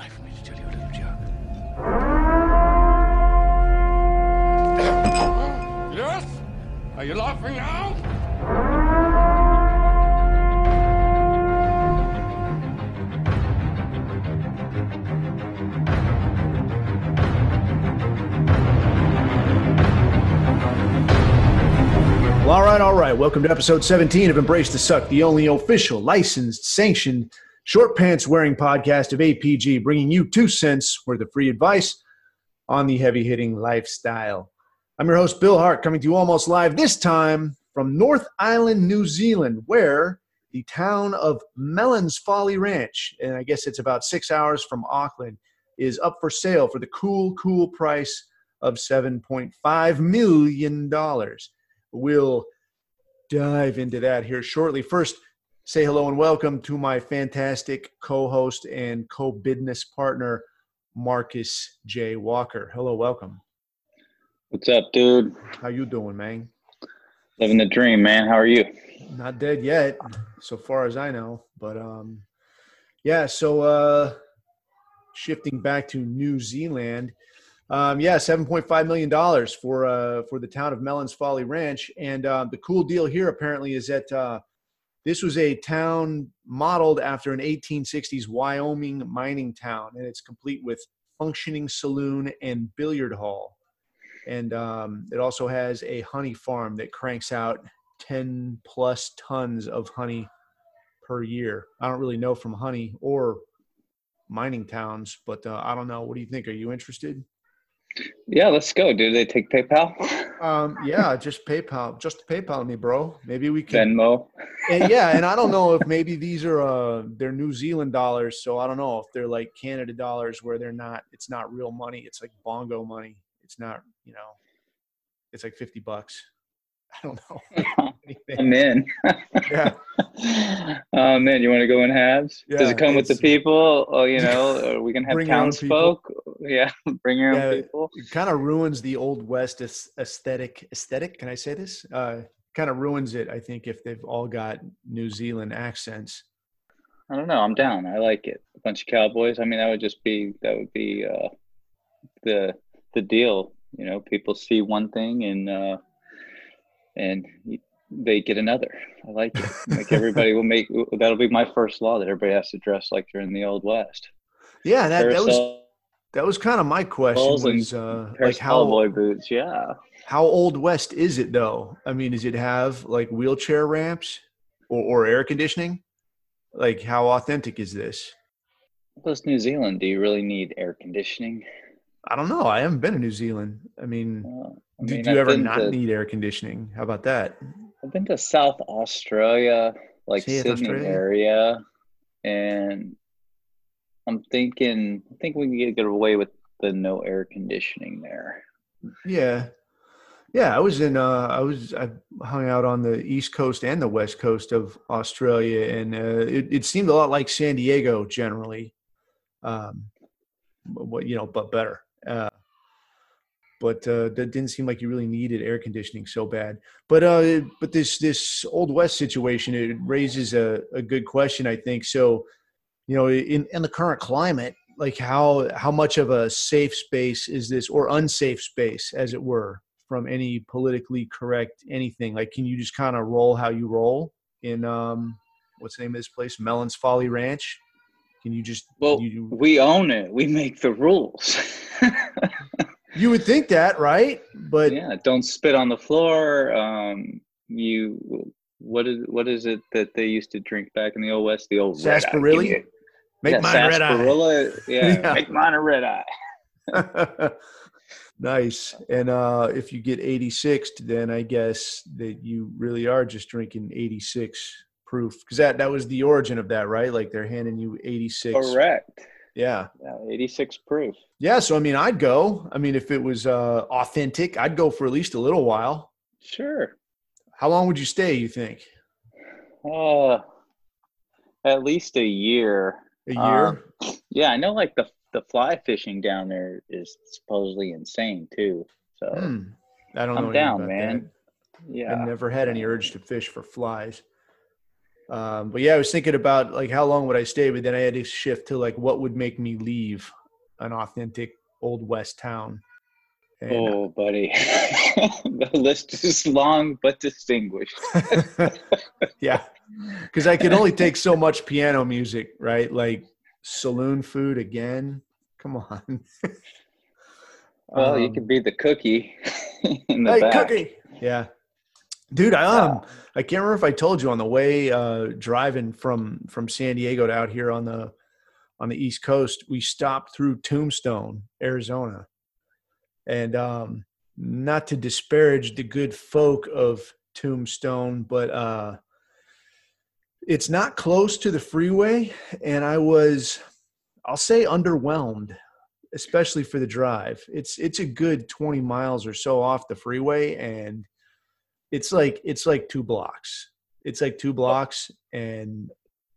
like for me to tell you a little joke? yes? Are you laughing now? All right, all right. Welcome to episode 17 of Embrace the Suck, the only official, licensed, sanctioned, short pants wearing podcast of APG, bringing you two cents worth of free advice on the heavy hitting lifestyle. I'm your host, Bill Hart, coming to you almost live this time from North Island, New Zealand, where the town of Mellonsfolly Ranch, and I guess it's about six hours from Auckland, is up for sale for the cool, cool price of $7.5 million. We'll dive into that here shortly. First, say hello and welcome to my fantastic co-host and co-business partner, Marcus J. Walker. Hello, welcome. What's up, dude? How you doing, man? Living the dream, man. How are you? Not dead yet, so far as I know. But um, yeah. So uh, shifting back to New Zealand, um, yeah, seven point five million dollars for uh, for the town of Mellonsfolly Ranch, and uh, the cool deal here apparently is that uh, this was a town modeled after an 1860s Wyoming mining town, and it's complete with functioning saloon and billiard hall, and um, it also has a honey farm that cranks out 10 plus tons of honey per year. I don't really know from honey or mining towns, but uh, I don't know. What do you think? Are you interested? Yeah, let's go, Do They take PayPal, Um, yeah, just PayPal, just PayPal me, bro. Maybe we can. Venmo. And yeah, and I don't know if maybe these are uh they're New Zealand dollars, so I don't know if they're like Canada dollars where they're not. It's not real money. It's like bongo money. It's not, you know, it's like fifty bucks. I don't know. I'm in. yeah, oh man, you want to go in halves? Yeah, Does it come with the people? Oh, you know, are we can have Bring your own people. townsfolk. Yeah, bring your Yeah, own people. it kind of ruins the old west aesthetic. Aesthetic? Can I say this? Uh, kind of ruins it. I think if they've all got New Zealand accents. I don't know. I'm down. I like it. A bunch of cowboys. I mean, that would just be that would be uh, the the deal. You know, people see one thing and uh, and they get another. I like it. Like everybody will make. That'll be my first law that everybody has to dress like they're in the old west. Yeah, that, that was that was kind of my question. Was uh, like how cowboy boots. Yeah. how old west is it though? I mean, does it have like wheelchair ramps or, or air conditioning? Like, how authentic is this? Plus, New Zealand. Do you really need air conditioning? I don't know. I haven't been to New Zealand. I mean, I do, mean, you I've ever not to- need air conditioning? How about that? I've been to South Australia, like Sydney Australia? area, and I'm thinking I think we can get, get away with the no air conditioning there. Yeah. Yeah, I was in uh I was I hung out on the east coast and the west coast of Australia and uh it, it seemed a lot like San Diego generally. Um what you know, but better. Uh but uh that didn't seem like you really needed air conditioning so bad. But uh but this this old west situation it raises a a good question I think. So, you know, in in the current climate, like how how much of a safe space is this or unsafe space as it were from any politically correct anything like can you just kind of roll how you roll in um what's the name of this place melons folly ranch can you just Well, you, we own it. We make the rules. you would think that right but yeah, don't spit on the floor. Um, you what is what is it that they used to drink back in the old west? The old red eye. Sarsaparilla make yeah, mine red eye. Yeah, Yeah. make mine a red eye. nice and uh if you get 86 then i guess that you really are just drinking 86 proof because that that was the origin of that right like they're handing you 86 Correct. Yeah Yeah, 86 proof. Yeah, so I mean, I'd go. I mean, if it was uh, authentic, I'd go for at least a little while. Sure. How long would you stay? You think Uh, at least a year. a year? Um, Yeah, I know. Like the the fly fishing down there is supposedly insane too. So Hmm. I don't know. I'm down, man. that. yeah, I've never had any urge to fish for flies. Um, but yeah, I was thinking about like how long would I stay, but then I had to shift to like what would make me leave an authentic old west town. And, Oh, buddy, the list is long but distinguished. yeah, because I could only take so much piano music, right? Like saloon food again. Come on. Well, you Um, could be the cookie in the hey, back. cookie. Yeah, dude. I um, I can't remember if I told you on the way uh, driving from from San Diego to out here on the on the East Coast, we stopped through Tombstone, Arizona, and um, not to disparage the good folk of Tombstone, but uh, it's not close to the freeway, and I was, I'll say, underwhelmed especially for the drive. It's it's a good 20 miles or so off the freeway and it's like it's like two blocks. It's like two blocks and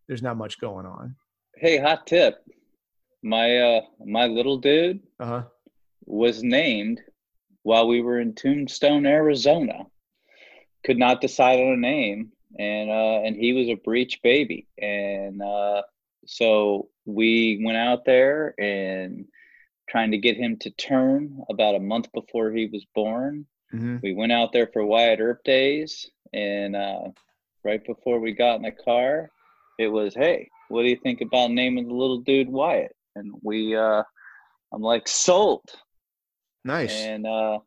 there's not much going on. Hey, hot tip. My uh my little dude Uh-huh. was named while we were in Tombstone, Arizona. Could not decide on a name, and uh, and he was a breech baby, and uh, so we went out there and trying to get him to turn about a month before he was born. Hmm We went out there for Wyatt Earp days, and uh, right before we got in the car, it was, "Hey, what do you think about naming the little dude Wyatt?" And we, uh, I'm like, "Sold." Nice. And uh,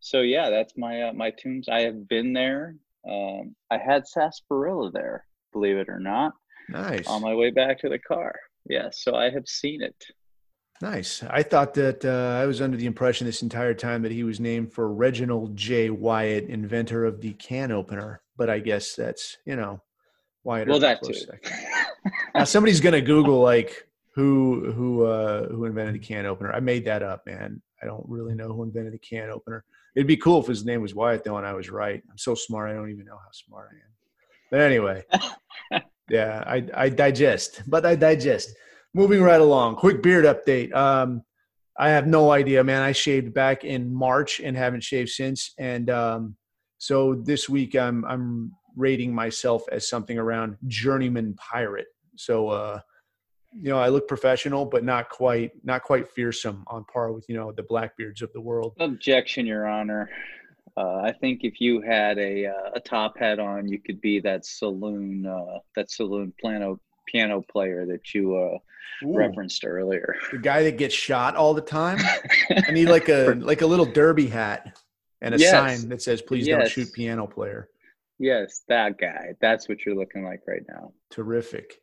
so yeah, that's my uh, my tombs. I have been there. Um, I had sarsaparilla there, believe it or not, nice. on my way back to the car. Yes, so I have seen it. Nice. I thought that uh, I was under the impression this entire time that he was named for Reginald J. Wyatt, inventor of the can opener, but I guess that's, you know, Wyatt. well, that too. now somebody's gonna Google like who who uh who invented the can opener. I made that up, man. I don't really know who invented the can opener. It'd be cool if his name was Wyatt though, and I was right. I'm so smart, I don't even know how smart I am. But anyway, yeah, I I digest, but I digest. Moving right along, quick beard update. Um, I have no idea, man. I shaved back in March and haven't shaved since, and um, so this week I'm I'm rating myself as something around journeyman pirate. So uh, you know, I look professional, but not quite not quite fearsome on par with you know the Blackbeards of the world. Objection, Your Honor. Uh, I think if you had a uh, a top hat on, you could be that saloon uh, that saloon piano piano player that you uh, referenced earlier. the guy that gets shot all the time. I need like a like a little derby hat and a Yes. sign that says "Please don't shoot piano player." yes, that guy. That's what you're looking like right now. Terrific.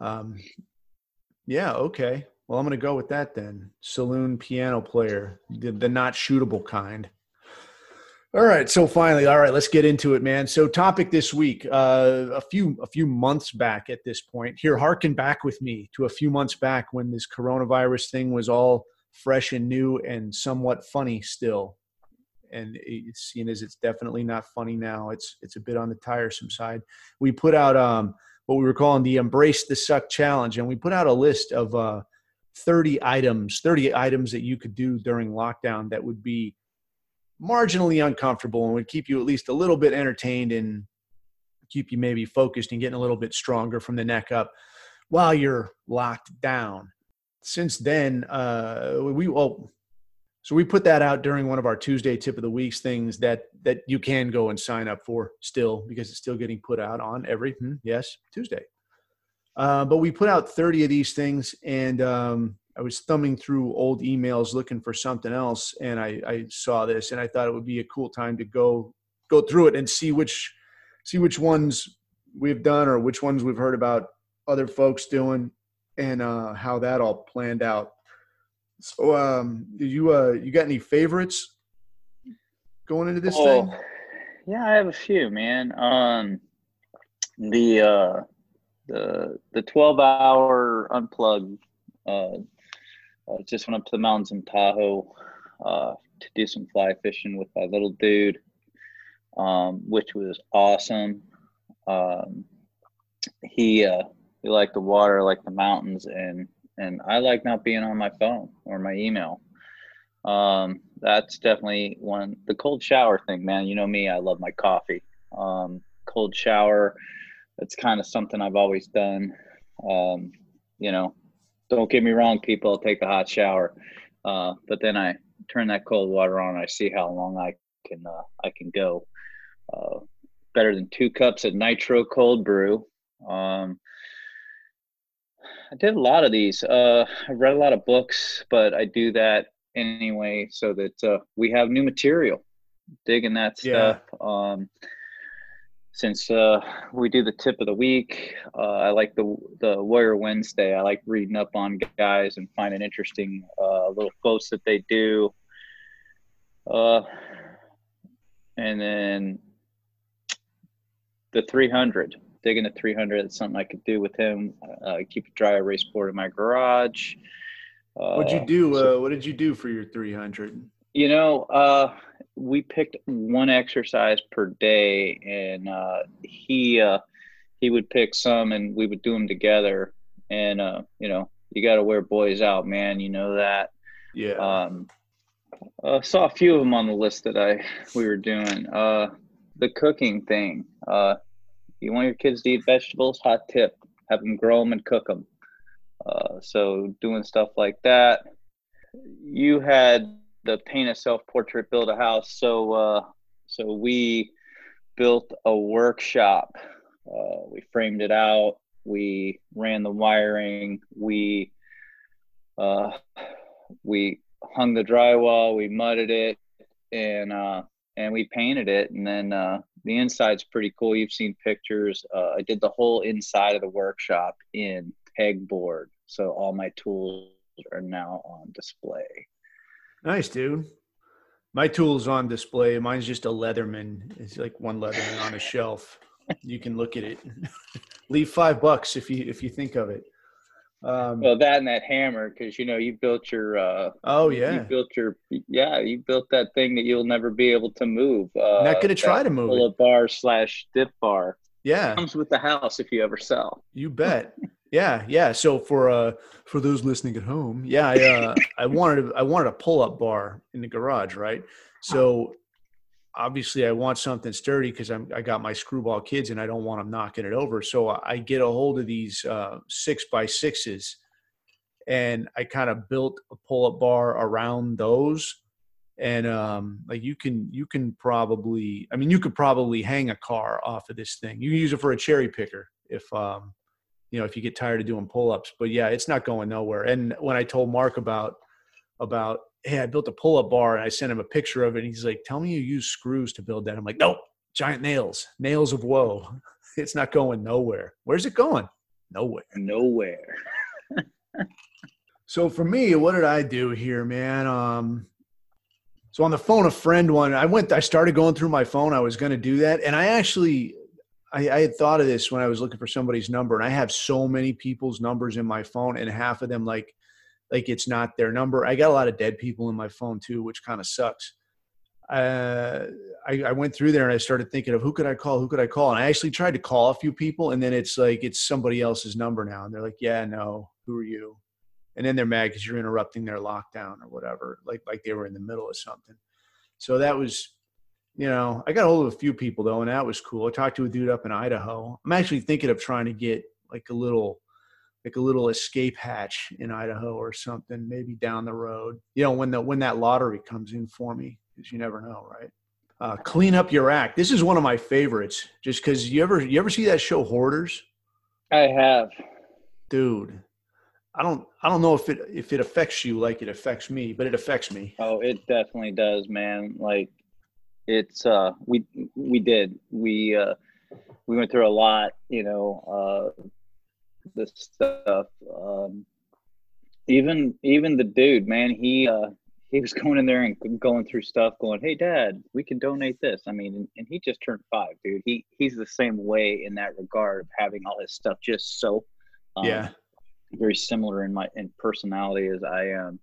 Um, yeah. Okay. Well, I'm going to go with that then. Saloon piano player, the, the not shootable kind. All right. So finally, all right, let's get into it, man. So topic this week, uh, a few a few months back at this point. Here, harken back with me to a few months back when this coronavirus thing was all fresh and new and somewhat funny still. And it's seen as it's definitely not funny now. It's it's a bit on the tiresome side. We put out um, what we were calling the Embrace the Suck Challenge, and we put out a list of uh, 30 items, 30 items that you could do during lockdown that would be marginally uncomfortable and would keep you at least a little bit entertained and keep you maybe focused and getting a little bit stronger from the neck up while you're locked down. Since then, uh, we well, so we put that out during one of our Tuesday tip of the weeks things that that you can go and sign up for still because it's still getting put out on every hmm, yes Tuesday. Uh, but we put out 30 of these things, and um, I was thumbing through old emails looking for something else, and I, I saw this, and I thought it would be a cool time to go go through it and see which see which ones we've done or which ones we've heard about other folks doing, and uh, how that all planned out. So, um, did you uh, you got any favorites going into this thing? Oh, yeah, I have a few, man. Um, the uh, the the twelve hour unplugged. Uh, uh, just went up to the mountains in Tahoe uh, to do some fly fishing with my little dude, um, which was awesome. Um, he uh, he liked the water, liked the mountains, and and I like not being on my phone or my email. Um, that's definitely one. The cold shower thing, man. You know me. I love my coffee. Um, cold shower it's kind of something I've always done. Um, you know, don't get me wrong, people. I'll take a hot shower, uh, but then I turn that cold water on. I see how long I can uh, I can go. Uh, better than two cups of nitro cold brew. Um, I did a lot of these. Uh, I read a lot of books, but I do that anyway so that uh, we have new material. Digging that stuff. Yeah. Um, since uh, we do the tip of the week, uh, I like the the Warrior Wednesday. I like reading up on guys and finding interesting uh, little quotes that they do. Uh, and then the 300, digging the 300. That's something I could do with him. Uh, keep a dry erase board in my garage. What'd you do? So, what did you do for your 300? You know, we picked one exercise per day, and uh, he uh, he would pick some, and we would do them together. And uh, you know, you got to wear boys out, man. You know that. Yeah. Um, I saw a few of them on the list that I we were doing. Uh, the cooking thing. Uh, you want your kids to eat vegetables? Hot tip: have them grow them and cook them. Uh, so doing stuff like that. You had the paint a self portrait, build a house. So uh, so we built a workshop. Uh, we framed it out. We ran the wiring. We uh, we hung the drywall. We mudded it, and uh, and we painted it. And then uh, the inside's pretty cool. You've seen pictures. Uh, I did the whole inside of the workshop in pegboard, so all my tools are now on display. Nice, dude. My tool's on display. Mine's just a Leatherman. It's like one Leatherman on a shelf. You can look at it. Leave five bucks if you if you think of it. Um, well, that and that hammer, because you know you built your. Uh, oh yeah. You built your yeah. You built that thing that you'll never be able to move. Uh, Not gonna try to move pull it. bar slash dip bar. Yeah. Comes with the house if you ever sell. You bet. Yeah, yeah. So for uh for those listening at home, yeah, I uh, I wanted I wanted a pull up bar in the garage, right? So obviously I want something sturdy because I'm I got my screwball kids and I don't want them knocking it over. So I get a hold of these uh, six by sixes, and I kind of built a pull up bar around those. And um, like you can you can probably I mean you could probably hang a car off of this thing. You can use it for a cherry picker if um you know if you get tired of doing pull-ups but yeah it's not going nowhere. And when i told mark about about hey i built a pull-up bar and i sent him a picture of it and he's like tell me you use screws to build that. I'm like nope giant nails nails of woe. It's not going nowhere. Where's it going? Nowhere. Nowhere. So for me what did i do here man? Um so on the phone a friend one i went i started going through my phone i was going to do that and i actually I, I, had thought of this when I was looking for somebody's number, and I have so many people's numbers in my phone, and half of them like like it's not their number. I got a lot of dead people in my phone too, which kind of sucks. Uh, I, I, went through there and I started thinking of who could I call, who could I call, and I actually tried to call a few people, and then it's like it's somebody else's number now, and they're like, "Yeah, no, who are you?" And then they're mad because you're interrupting their lockdown or whatever, like like they were in the middle of something. So that was you know, I got a hold of a few people though, and that was cool. I talked to a dude up in Idaho. I'm actually thinking of trying to get like a little, like a little escape hatch in Idaho or something, maybe down the road. You know, when the when that lottery comes in for me, because you never know, right? Uh, clean up your act. This is one of my favorites, just because you ever you ever see that show Hoarders? I have, dude. I don't I don't know if it if it affects you like it affects me, but it affects me. Oh, it definitely does, man. Like it's uh we we did. We uh we went through a lot you know uh this stuff um even even the dude man he uh he was going in there and going through stuff going hey dad we can donate this. I mean and, and he just turned five dude. He he's the same way in that regard of having all his stuff just so um, yeah. very similar in my in personality as i am.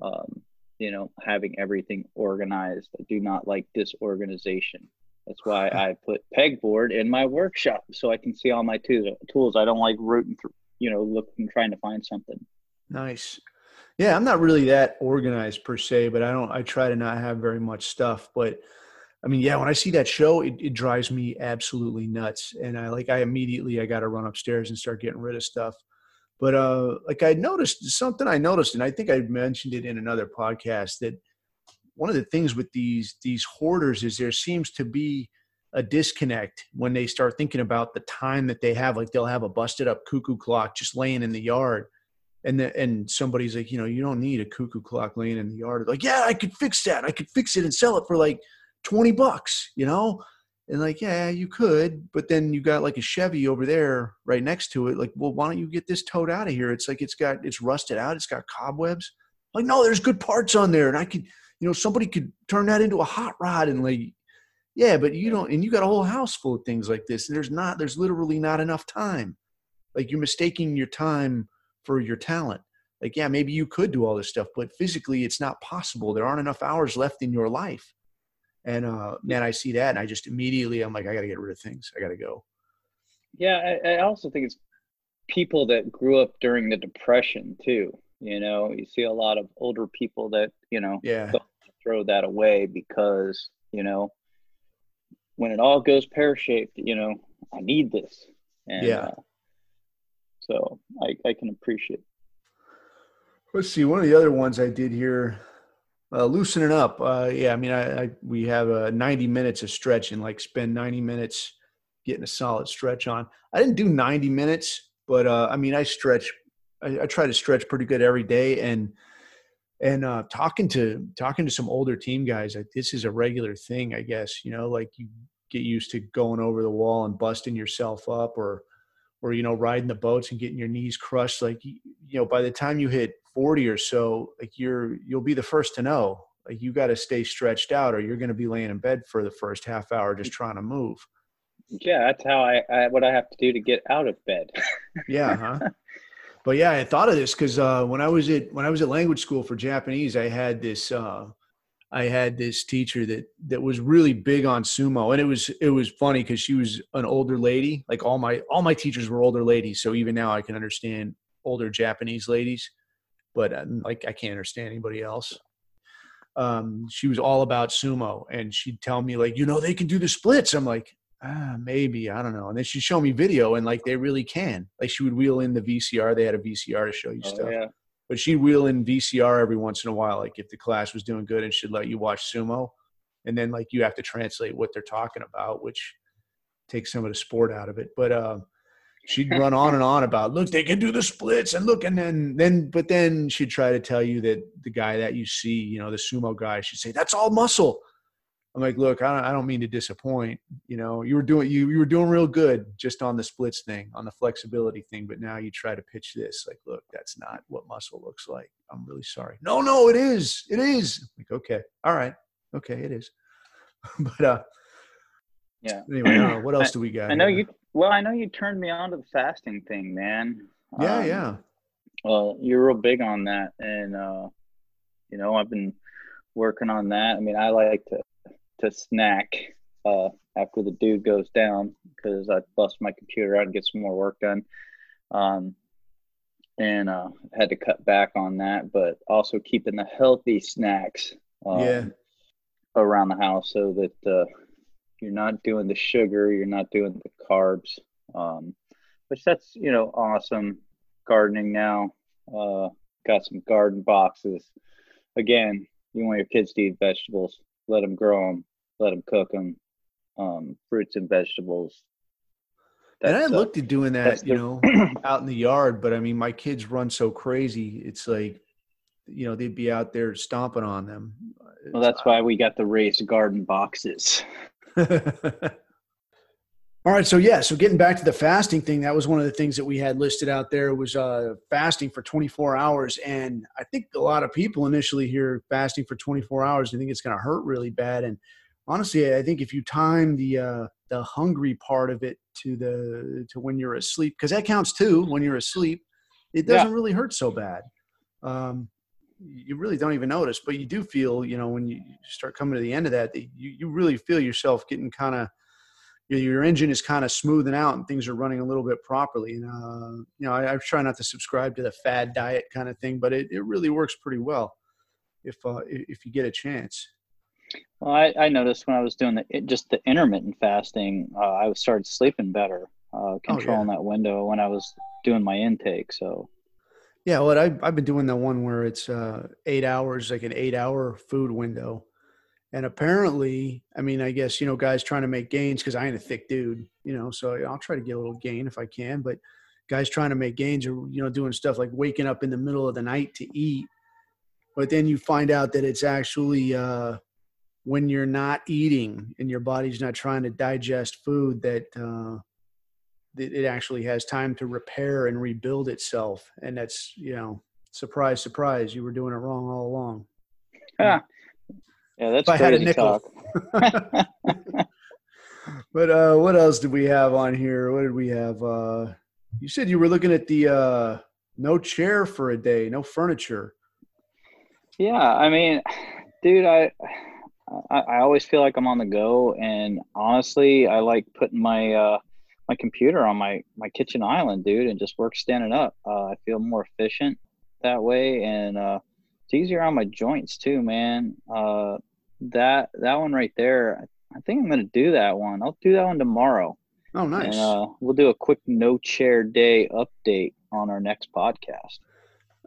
Um you know, having everything organized. I do not like disorganization. That's why I put pegboard in my workshop so I can see all my tools. I don't like rooting through, you know, looking, trying to find something. Nice. Yeah, I'm not really that organized per se, but I don't, I try to not have very much stuff. But I mean, yeah, when I see that show, it, it drives me absolutely nuts. And I like, I immediately, I got to run upstairs and start getting rid of stuff. But uh, like I noticed something I noticed, and I think I mentioned it in another podcast that one of the things with these these hoarders is there seems to be a disconnect when they start thinking about the time that they have. Like they'll have a busted up cuckoo clock just laying in the yard, and the, and somebody's like, you know, you don't need a cuckoo clock laying in the yard. Like, yeah, I could fix that. I could fix it and sell it for like 20 bucks, you know? And like, yeah, you could, but then you got like a Chevy over there right next to it. Like, well, why don't you get this towed out of here? It's like it's got it's rusted out, it's got cobwebs. Like, no, there's good parts on there, and I could, you know, somebody could turn that into a hot rod and like, yeah, but you don't, and you got a whole house full of things like this, and there's not, there's literally not enough time. Like you're mistaking your time for your talent. Like, yeah, maybe you could do all this stuff, but physically it's not possible. There aren't enough hours left in your life. And uh, man, I see that, and I just immediately I'm like, I got to get rid of things. I got to go. Yeah, I, I also think it's people that grew up during the depression too. You know, you see a lot of older people that you know Yeah. throw that away because you know when it all goes pear shaped, you know, I need this. And, Yeah. Uh, so I, I can appreciate. Let's see. One of the other ones I did here, uh, loosening up. Uh, yeah, I mean, I, I we have uh, 90 minutes of stretching. Like spend 90 minutes getting a solid stretch on. I didn't do 90 minutes, but uh, I mean, I stretch. I, I try to stretch pretty good every day, and and uh, talking to talking to some older team guys, like this is a regular thing, I guess. You know, like you get used to going over the wall and busting yourself up, or or you know riding the boats and getting your knees crushed like you know by the time you hit 40 or so like you're you'll be the first to know. Like you got to stay stretched out or you're going to be laying in bed for the first half hour just trying to move. Yeah, that's how I, I what I have to do to get out of bed. yeah huh? But yeah i thought of this because uh, when i was at when i was at language school for japanese i had this uh, i had this teacher that that was really big on sumo. And it was it was funny because she was an older lady. Like all my all my teachers were older ladies. So even now i can understand older japanese ladies but uh, like i can't understand anybody else um, she was all about sumo and she'd tell me like you know they can do the splits i'm like ah, maybe I don't know. And then she'd show me video, and like they really can. Like she would wheel in the VCR. They had a VCR to show you Oh, stuff. yeah. But she'd wheel in VCR every once in a while, like if the class was doing good, and she'd let you watch sumo, and then like you have to translate what they're talking about, which takes some of the sport out of it. But um, she'd run on and on about look they can do the splits and look and then then but then she'd try to tell you that the guy that you see you know the sumo guy she'd say that's all muscle i'm like look i don't, I don't mean to disappoint you know you were doing you, you were doing real good just on the splits thing on the flexibility thing but now you try to pitch this like look that's not what muscle looks like i'm really sorry no no it is it is like okay all right okay it is but uh Yeah. anyway I what else do we got I know here? you. Well, I know you turned me on to the fasting thing, man. yeah Um, yeah Well, you're real big on that, and uh, you know I've been working on that. I mean, I like to to snack uh, after the dude goes down because I bust my computer out and get some more work done. Um, and uh, had to cut back on that, but also keeping the healthy snacks um, Yeah. around the house so that uh, you're not doing the sugar, you're not doing the carbs, um, which that's you know awesome. Gardening now, uh, got some garden boxes. Again, you want your kids to eat vegetables, let them grow them, let them cook them, um, fruits and vegetables. and I That's, uh, looked at doing that's that, you know, out in the yard, but I mean, my kids run so crazy. It's like, you know, they'd be out there stomping on them. well, that's why we got the raised garden boxes. All right, so yeah, so getting back to the fasting thing, that was one of the things that we had listed out there was uh, fasting for 24 hours, and I think a lot of people initially hear fasting for 24 hours, they think it's going to hurt really bad, and honestly, I think if you time the uh, the hungry part of it to the to when you're asleep, because that counts too when you're asleep, it doesn't really hurt so bad. Um, you really don't even notice, but you do feel, you know, when you start coming to the end of that, that you, you really feel yourself getting kind of your, your engine is kind of smoothing out and things are running a little bit properly. And, uh, you know, I, I try not to subscribe to the fad diet kind of thing, but it, it really works pretty well if, uh, if you get a chance. Well, I, I noticed when I was doing the it, just the intermittent fasting, uh, I started sleeping better, uh, controlling that window when I was doing my intake. So Yeah, well, I've, I've been doing that one where it's uh, eight hours, like an eight hour food window. And apparently, I mean, I guess, you know, guys trying to make gains because I ain't a thick dude, you know, so I'll try to get a little gain if I can. But guys trying to make gains are, you know, doing stuff like waking up in the middle of the night to eat. But then you find out that it's actually uh, when you're not eating and your body's not trying to digest food that uh, it actually has time to repair and rebuild itself. And that's, you know, surprise, surprise, you were doing it wrong all along. yeah, that's If I had a crazy nickel. talk. but uh, what else did we have on here? What did we have? Uh, you said you were looking at the uh, no chair for a day, no furniture. Yeah, I mean, dude, I, I I always feel like I'm on the go, and honestly, I like putting my uh my computer on my my kitchen island, dude, and just work standing up. Uh, I feel more efficient that way, and uh, it's easier on my joints too, man. Uh, that that one right there, I think I'm gonna do that one. I'll do that one tomorrow, Oh, nice. and uh, we'll do a quick no chair day update on our next podcast.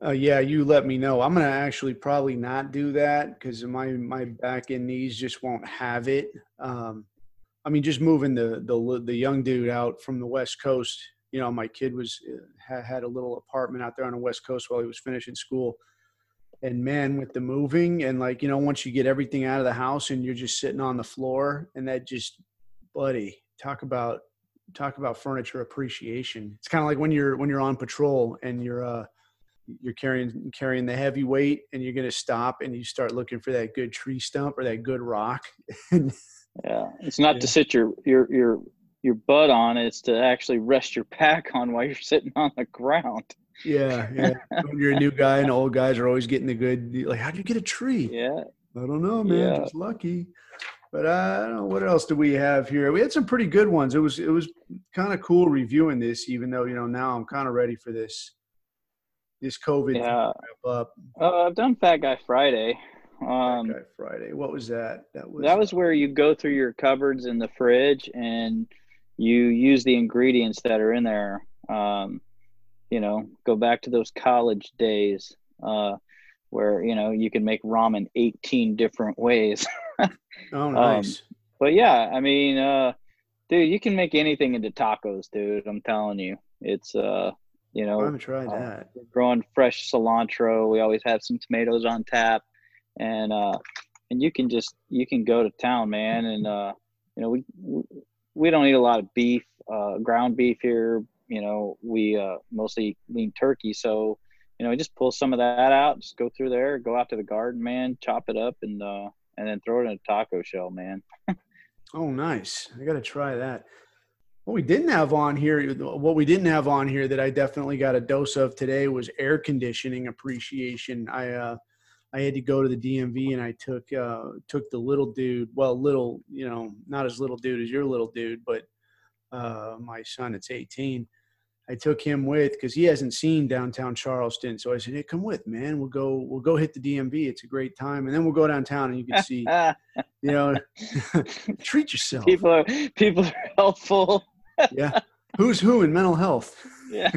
Uh, yeah, you let me know. I'm gonna actually probably not do that because my my back and knees just won't have it. Um, I mean, just moving the the the young dude out from the West Coast. You know, my kid was had, had a little apartment out there on the West Coast while he was finishing school. And man, with the moving and like you know, once you get everything out of the house and you're just sitting on the floor, and that just, buddy, talk about talk about furniture appreciation. It's kind of like when you're when you're on patrol and you're uh you're carrying carrying the heavy weight and you're going to stop and you start looking for that good tree stump or that good rock Yeah, it's not Yeah. to sit your your your your butt on; it's to actually rest your back on while you're sitting on the ground. yeah yeah when you're a new guy and old guys are always getting the good like how do you get a tree Yeah, i don't know man Yeah. just lucky but uh, i don't know what else do we have here we had some pretty good ones it was it was kind of cool reviewing this even though you know now i'm kind of ready for this this covid yeah. wrap up Uh, I've done Fat Guy Friday. Um, Guy friday what was that that was that was where you go through your cupboards in the fridge and you use the ingredients that are in there. Um, you know, go back to those college days uh, where you know you can make ramen 18 different ways. oh nice But yeah, I mean, uh, dude, you can make anything into tacos, dude. I'm telling you, it's uh, you know, haven't tried uh, that growing fresh cilantro. We always have some tomatoes on tap, and uh, and you can just you can go to town, man. And uh, you know, we we don't eat a lot of beef, uh, ground beef here. You know, we uh, mostly lean turkey, so you know, just pull some of that out, just go through there, go out to the garden, man, chop it up, and uh, and then throw it in a taco shell, man. Oh, nice. I got to try that. What we didn't have on here, what we didn't have on here that I definitely got a dose of today was air conditioning appreciation. I uh, I had to go to the DMV and I took uh, took the little dude, well, little, you know, not as little dude as your little dude, but uh, my son, it's 18. I took him with because he hasn't seen downtown Charleston. So I said, "Hey, come with, man. We'll go. We'll go hit the DMV. It's a great time, and then we'll go downtown and you can see, you know, treat yourself. people are people are helpful. yeah. Who's who in mental health? Yeah.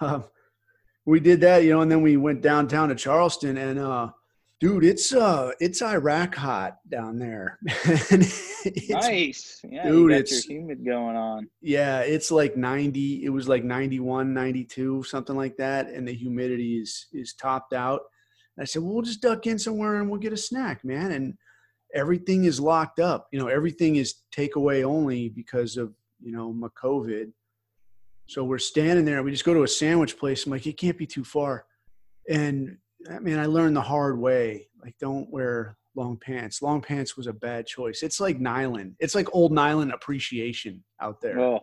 Um, we did that, you know, and then we went downtown to Charleston, and uh, dude, it's uh, it's Iraq hot down there. nice. Yeah, dude, you it's- humid going on. Yeah, it's like 90. It was like 91, 92, something like that, and the humidity is is topped out. And I said, well, we'll just duck in somewhere and we'll get a snack, man. And everything is locked up. You know, everything is takeaway only because of you know my COVID. So we're standing there. We just go to a sandwich place. I'm like, it can't be too far. And I mean, I learned the hard way. Like, don't wear long pants. Long pants was a bad choice. It's like nylon. It's like old Niland appreciation out there. Oh,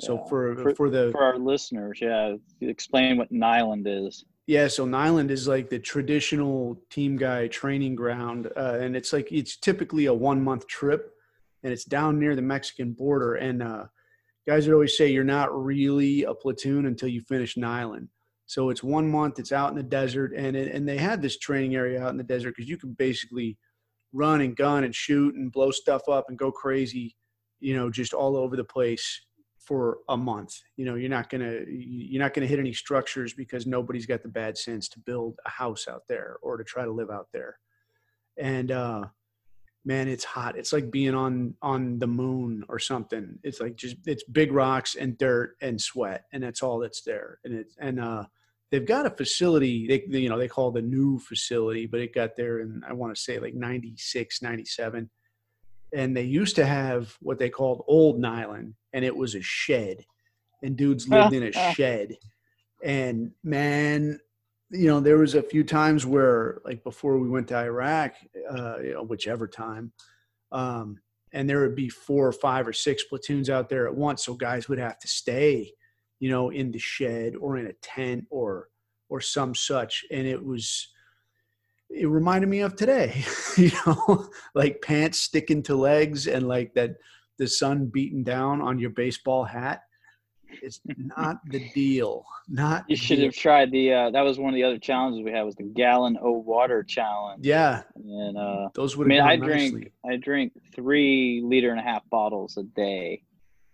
So yeah. for, For- for the for our listeners, yeah, explain what Niland is. yeah, so Niland is like the traditional team guy training ground, uh, and it's like it's typically a one month trip, and it's down near the Mexican border. And uh, guys would always say you're not really a platoon until you finish Niland. So it's one month. It's out in the desert, and it, and they had this training area out in the desert because you could basically run and gun and shoot and blow stuff up and go crazy, you know, just all over the place for a month. You know, you're not gonna you're not gonna hit any structures because nobody's got the bad sense to build a house out there or to try to live out there. And uh man, it's hot. It's like being on on the moon or something. It's like just it's big rocks and dirt and sweat, and that's all that's there. And it's and uh they've got a facility they you know they call the new facility but it got there in i want to say like 96 97 and they used to have what they called old Niland and it was a shed and dudes lived in a shed and man you know there was a few times where like before we went to iraq uh you know whichever time um and there would be four or five or six platoons out there at once so guys would have to stay you know, in the shed or in a tent or or some such. And it was it reminded me of today, you know, like pants sticking to legs and like that the sun beating down on your baseball hat. It's not the deal. Not you should have tried the uh that was one of the other challenges we had was the gallon of water challenge. Yeah. And uh those would I mean I nicely. drink I drink three liter and a half bottles a day.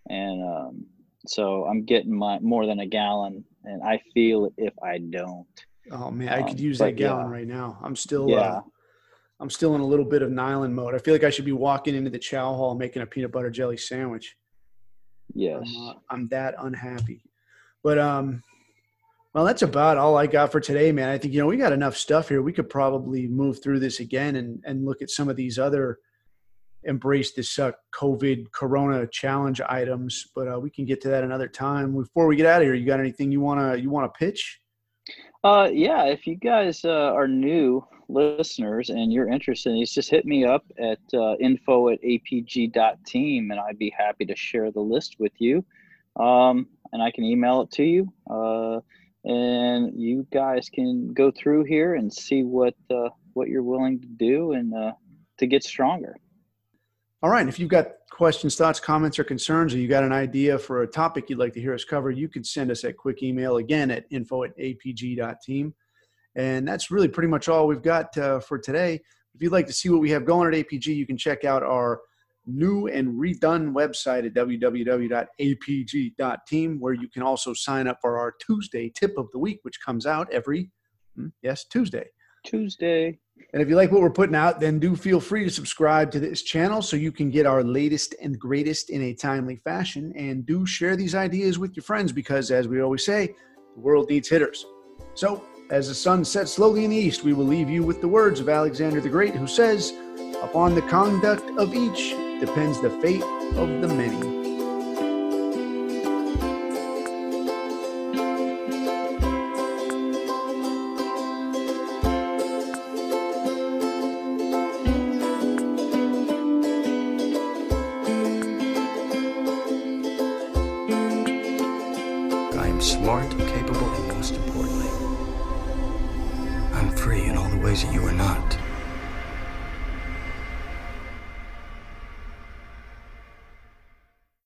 And um so I'm getting my more than a gallon, and I feel it if I don't. Oh man, I could Um, use that gallon yeah. right now. I'm still, Yeah. uh, I'm still in a little bit of Niland mode. I feel like I should be walking into the chow hall making a peanut butter jelly sandwich. Yes. I'm, uh, I'm that unhappy. But um, well, that's about all I got for today, man. I think you know we got enough stuff here. We could probably move through this again and and look at some of these other embrace this uh, COVID Corona challenge items. But uh, we can get to that another time. Before we get out of here, you got anything you wanna you wanna pitch? Uh, yeah, if you guys uh, are new listeners and you're interested in these, just hit me up at uh, info at apg.team and I'd be happy to share the list with you. Um, and I can email it to you. Uh, and you guys can go through here and see what uh, what you're willing to do and uh, to get stronger. All right. If you've got questions, thoughts, comments, or concerns, or you got an idea for a topic you'd like to hear us cover, you can send us a quick email again at info at apg.team. And that's really pretty much all we've got uh, for today. If you'd like to see what we have going at APG, you can check out our new and redone website at www.apg.team, where you can also sign up for our Tuesday tip of the week, which comes out every, hmm, yes, Tuesday. Tuesday. And if you like what we're putting out, then do feel free to subscribe to this channel so you can get our latest and greatest in a timely fashion. And do share these ideas with your friends because, as we always say, the world needs hitters. So, as the sun sets slowly in the east, we will leave you with the words of Alexander the Great, who says, Upon the conduct of each depends the fate of the many.